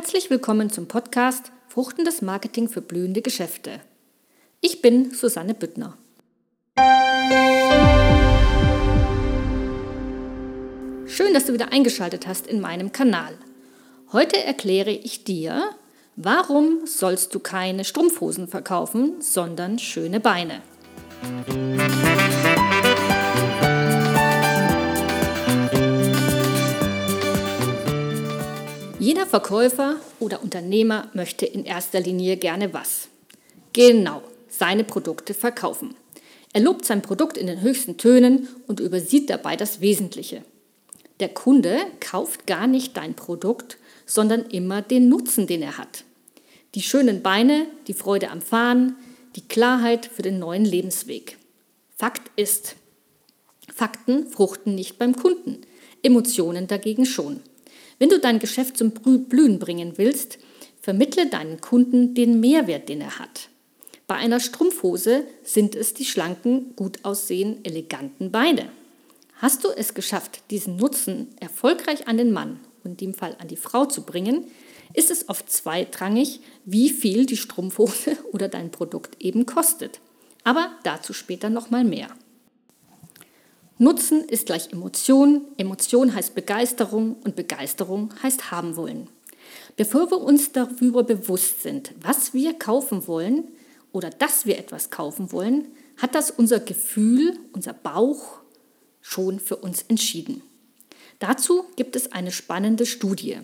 Herzlich willkommen zum Podcast Fruchtendes Marketing für blühende Geschäfte. Ich bin Susanne Büttner. Schön, dass du wieder eingeschaltet hast in meinem Kanal. Heute erkläre ich dir, warum sollst du keine Strumpfhosen verkaufen, sondern schöne Beine. Jeder Verkäufer oder Unternehmer möchte in erster Linie gerne was? Genau, seine Produkte verkaufen. Er lobt sein Produkt in den höchsten Tönen und übersieht dabei das Wesentliche. Der Kunde kauft gar nicht dein Produkt, sondern immer den Nutzen, den er hat. Die schönen Beine, die Freude am Fahren, die Klarheit für den neuen Lebensweg. Fakt ist, Fakten fruchten nicht beim Kunden, Emotionen dagegen schon. Wenn du dein Geschäft zum Blühen bringen willst, vermittle deinen Kunden den Mehrwert, den er hat. Bei einer Strumpfhose sind es die schlanken, gut aussehenden, eleganten Beine. Hast du es geschafft, diesen Nutzen erfolgreich an den Mann und in dem Fall an die Frau zu bringen, ist es oft zweitrangig, wie viel die Strumpfhose oder dein Produkt eben kostet. Aber dazu später nochmal mehr. Nutzen ist gleich Emotion, Emotion heißt Begeisterung und Begeisterung heißt haben wollen. Bevor wir uns darüber bewusst sind, was wir kaufen wollen oder dass wir etwas kaufen wollen, hat das unser Gefühl, unser Bauch schon für uns entschieden. Dazu gibt es eine spannende Studie.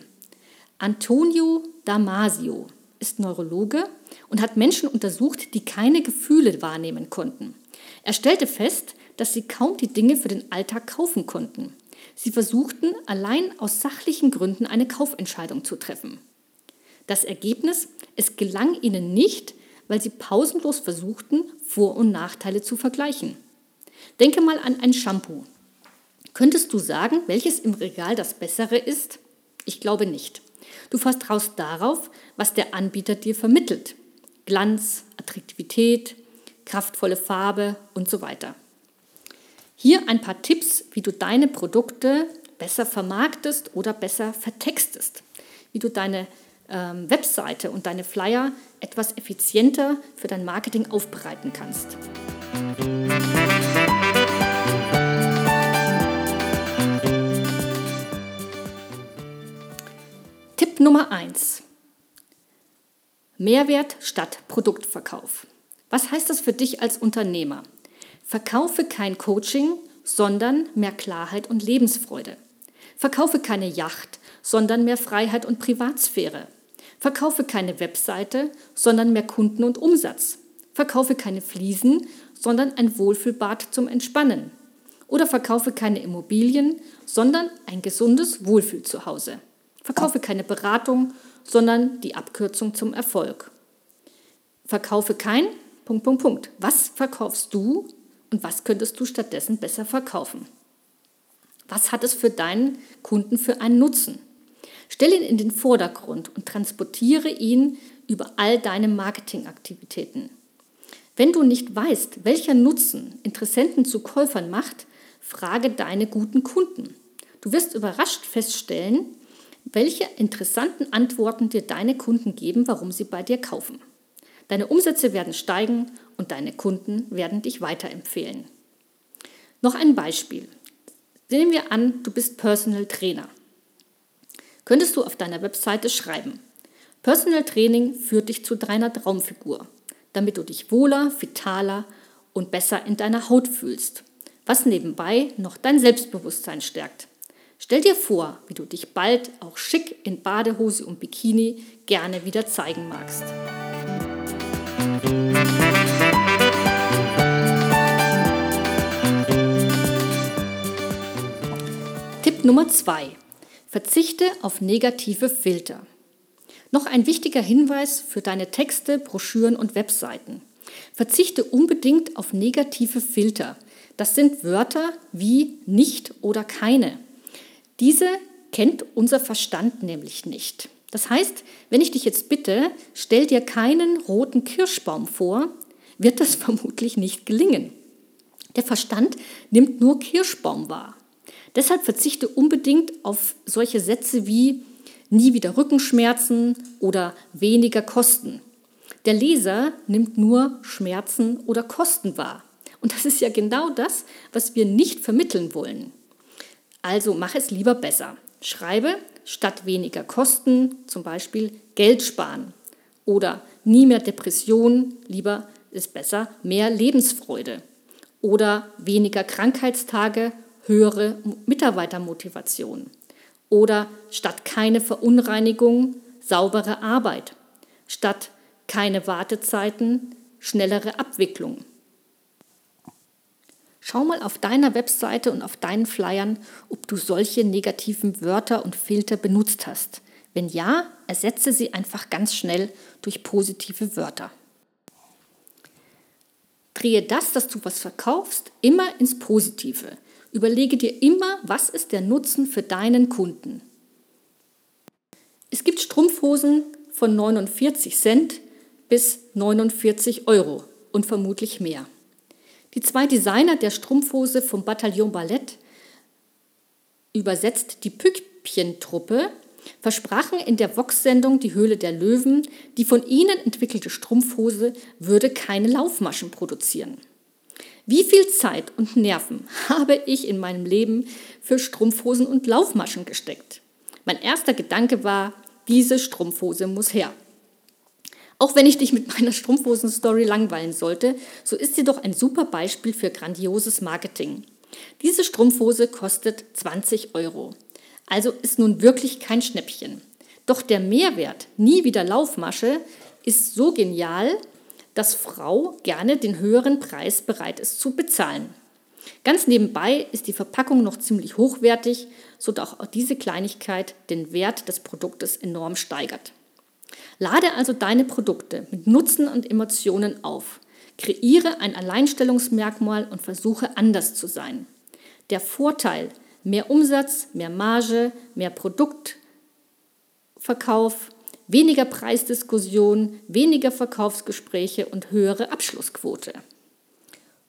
Antonio Damasio ist Neurologe und hat Menschen untersucht, die keine Gefühle wahrnehmen konnten. Er stellte fest, dass sie kaum die Dinge für den Alltag kaufen konnten. Sie versuchten allein aus sachlichen Gründen eine Kaufentscheidung zu treffen. Das Ergebnis, es gelang ihnen nicht, weil sie pausenlos versuchten, Vor- und Nachteile zu vergleichen. Denke mal an ein Shampoo. Könntest du sagen, welches im Regal das bessere ist? Ich glaube nicht. Du vertraust darauf, was der Anbieter dir vermittelt. Glanz, Attraktivität, kraftvolle Farbe und so weiter. Hier ein paar Tipps, wie du deine Produkte besser vermarktest oder besser vertextest, wie du deine ähm, Webseite und deine Flyer etwas effizienter für dein Marketing aufbereiten kannst. Tipp Nummer 1. Mehrwert statt Produktverkauf. Was heißt das für dich als Unternehmer? Verkaufe kein Coaching, sondern mehr Klarheit und Lebensfreude. Verkaufe keine Yacht, sondern mehr Freiheit und Privatsphäre. Verkaufe keine Webseite, sondern mehr Kunden und Umsatz. Verkaufe keine Fliesen, sondern ein Wohlfühlbad zum Entspannen. Oder verkaufe keine Immobilien, sondern ein gesundes Wohlfühlzuhause. Verkaufe keine Beratung, sondern die Abkürzung zum Erfolg. Verkaufe kein Punkt, Punkt, Punkt. Was verkaufst du und was könntest du stattdessen besser verkaufen? Was hat es für deinen Kunden für einen Nutzen? Stell ihn in den Vordergrund und transportiere ihn über all deine Marketingaktivitäten. Wenn du nicht weißt, welcher Nutzen Interessenten zu Käufern macht, frage deine guten Kunden. Du wirst überrascht feststellen, welche interessanten Antworten dir deine Kunden geben, warum sie bei dir kaufen. Deine Umsätze werden steigen und deine Kunden werden dich weiterempfehlen. Noch ein Beispiel. Nehmen wir an, du bist Personal Trainer. Könntest du auf deiner Webseite schreiben, Personal Training führt dich zu deiner Traumfigur, damit du dich wohler, vitaler und besser in deiner Haut fühlst, was nebenbei noch dein Selbstbewusstsein stärkt. Stell dir vor, wie du dich bald auch schick in Badehose und Bikini gerne wieder zeigen magst. Nummer 2. Verzichte auf negative Filter. Noch ein wichtiger Hinweis für deine Texte, Broschüren und Webseiten. Verzichte unbedingt auf negative Filter. Das sind Wörter wie nicht oder keine. Diese kennt unser Verstand nämlich nicht. Das heißt, wenn ich dich jetzt bitte, stell dir keinen roten Kirschbaum vor, wird das vermutlich nicht gelingen. Der Verstand nimmt nur Kirschbaum wahr. Deshalb verzichte unbedingt auf solche Sätze wie nie wieder Rückenschmerzen oder weniger Kosten. Der Leser nimmt nur Schmerzen oder Kosten wahr. Und das ist ja genau das, was wir nicht vermitteln wollen. Also mach es lieber besser. Schreibe statt weniger Kosten zum Beispiel Geld sparen oder nie mehr Depression, lieber ist besser mehr Lebensfreude oder weniger Krankheitstage, höhere Mitarbeitermotivation oder statt keine Verunreinigung saubere Arbeit, statt keine Wartezeiten schnellere Abwicklung. Schau mal auf deiner Webseite und auf deinen Flyern, ob du solche negativen Wörter und Filter benutzt hast. Wenn ja, ersetze sie einfach ganz schnell durch positive Wörter. Drehe das, dass du was verkaufst, immer ins Positive. Überlege dir immer, was ist der Nutzen für deinen Kunden. Es gibt Strumpfhosen von 49 Cent bis 49 Euro und vermutlich mehr. Die zwei Designer der Strumpfhose vom Bataillon Ballett, übersetzt die Pückchen-Truppe, versprachen in der Vox-Sendung Die Höhle der Löwen, die von ihnen entwickelte Strumpfhose würde keine Laufmaschen produzieren. Wie viel Zeit und Nerven habe ich in meinem Leben für Strumpfhosen und Laufmaschen gesteckt? Mein erster Gedanke war, diese Strumpfhose muss her. Auch wenn ich dich mit meiner Strumpfhosen-Story langweilen sollte, so ist sie doch ein super Beispiel für grandioses Marketing. Diese Strumpfhose kostet 20 Euro. Also ist nun wirklich kein Schnäppchen. Doch der Mehrwert, nie wieder Laufmasche, ist so genial, dass Frau gerne den höheren Preis bereit ist zu bezahlen. Ganz nebenbei ist die Verpackung noch ziemlich hochwertig, sodass auch diese Kleinigkeit den Wert des Produktes enorm steigert. Lade also deine Produkte mit Nutzen und Emotionen auf. Kreiere ein Alleinstellungsmerkmal und versuche anders zu sein. Der Vorteil, mehr Umsatz, mehr Marge, mehr Produktverkauf, weniger Preisdiskussion, weniger Verkaufsgespräche und höhere Abschlussquote.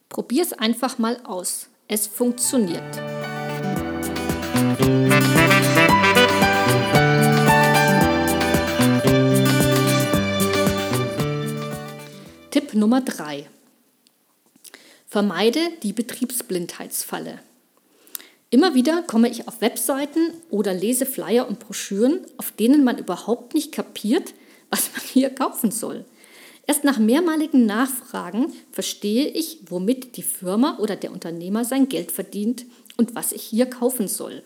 Probier es einfach mal aus. Es funktioniert. Tipp Nummer 3. Vermeide die Betriebsblindheitsfalle. Immer wieder komme ich auf Webseiten oder lese Flyer und Broschüren, auf denen man überhaupt nicht kapiert, was man hier kaufen soll. Erst nach mehrmaligen Nachfragen verstehe ich, womit die Firma oder der Unternehmer sein Geld verdient und was ich hier kaufen soll.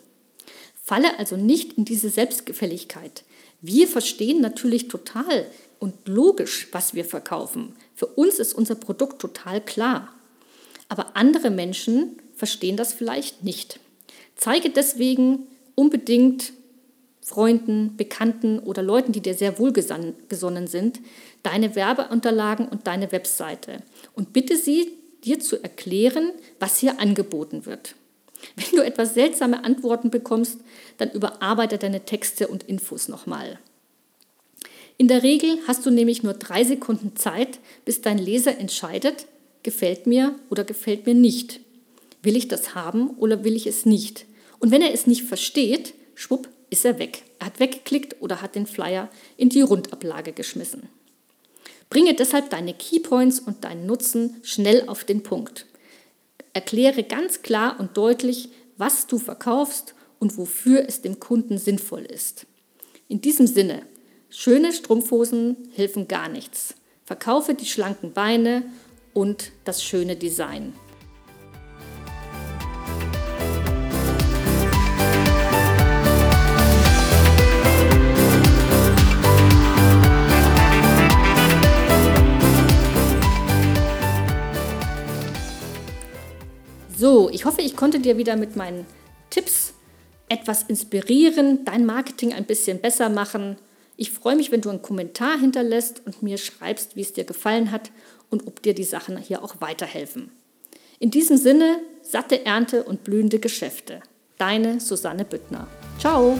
Falle also nicht in diese Selbstgefälligkeit. Wir verstehen natürlich total und logisch, was wir verkaufen. Für uns ist unser Produkt total klar. Aber andere Menschen verstehen das vielleicht nicht. Zeige deswegen unbedingt Freunden, Bekannten oder Leuten, die dir sehr wohlgesonnen sind, deine Werbeunterlagen und deine Webseite und bitte sie, dir zu erklären, was hier angeboten wird. Wenn du etwas seltsame Antworten bekommst, dann überarbeite deine Texte und Infos nochmal. In der Regel hast du nämlich nur drei Sekunden Zeit, bis dein Leser entscheidet, gefällt mir oder gefällt mir nicht. Will ich das haben oder will ich es nicht? Und wenn er es nicht versteht, schwupp, ist er weg. Er hat weggeklickt oder hat den Flyer in die Rundablage geschmissen. Bringe deshalb deine Keypoints und deinen Nutzen schnell auf den Punkt. Erkläre ganz klar und deutlich, was du verkaufst und wofür es dem Kunden sinnvoll ist. In diesem Sinne, Schöne Strumpfhosen helfen gar nichts. Verkaufe die schlanken Beine und das schöne Design. So, ich hoffe, ich konnte dir wieder mit meinen Tipps etwas inspirieren, dein Marketing ein bisschen besser machen. Ich freue mich, wenn du einen Kommentar hinterlässt und mir schreibst, wie es dir gefallen hat und ob dir die Sachen hier auch weiterhelfen. In diesem Sinne, satte Ernte und blühende Geschäfte. Deine Susanne Büttner. Ciao!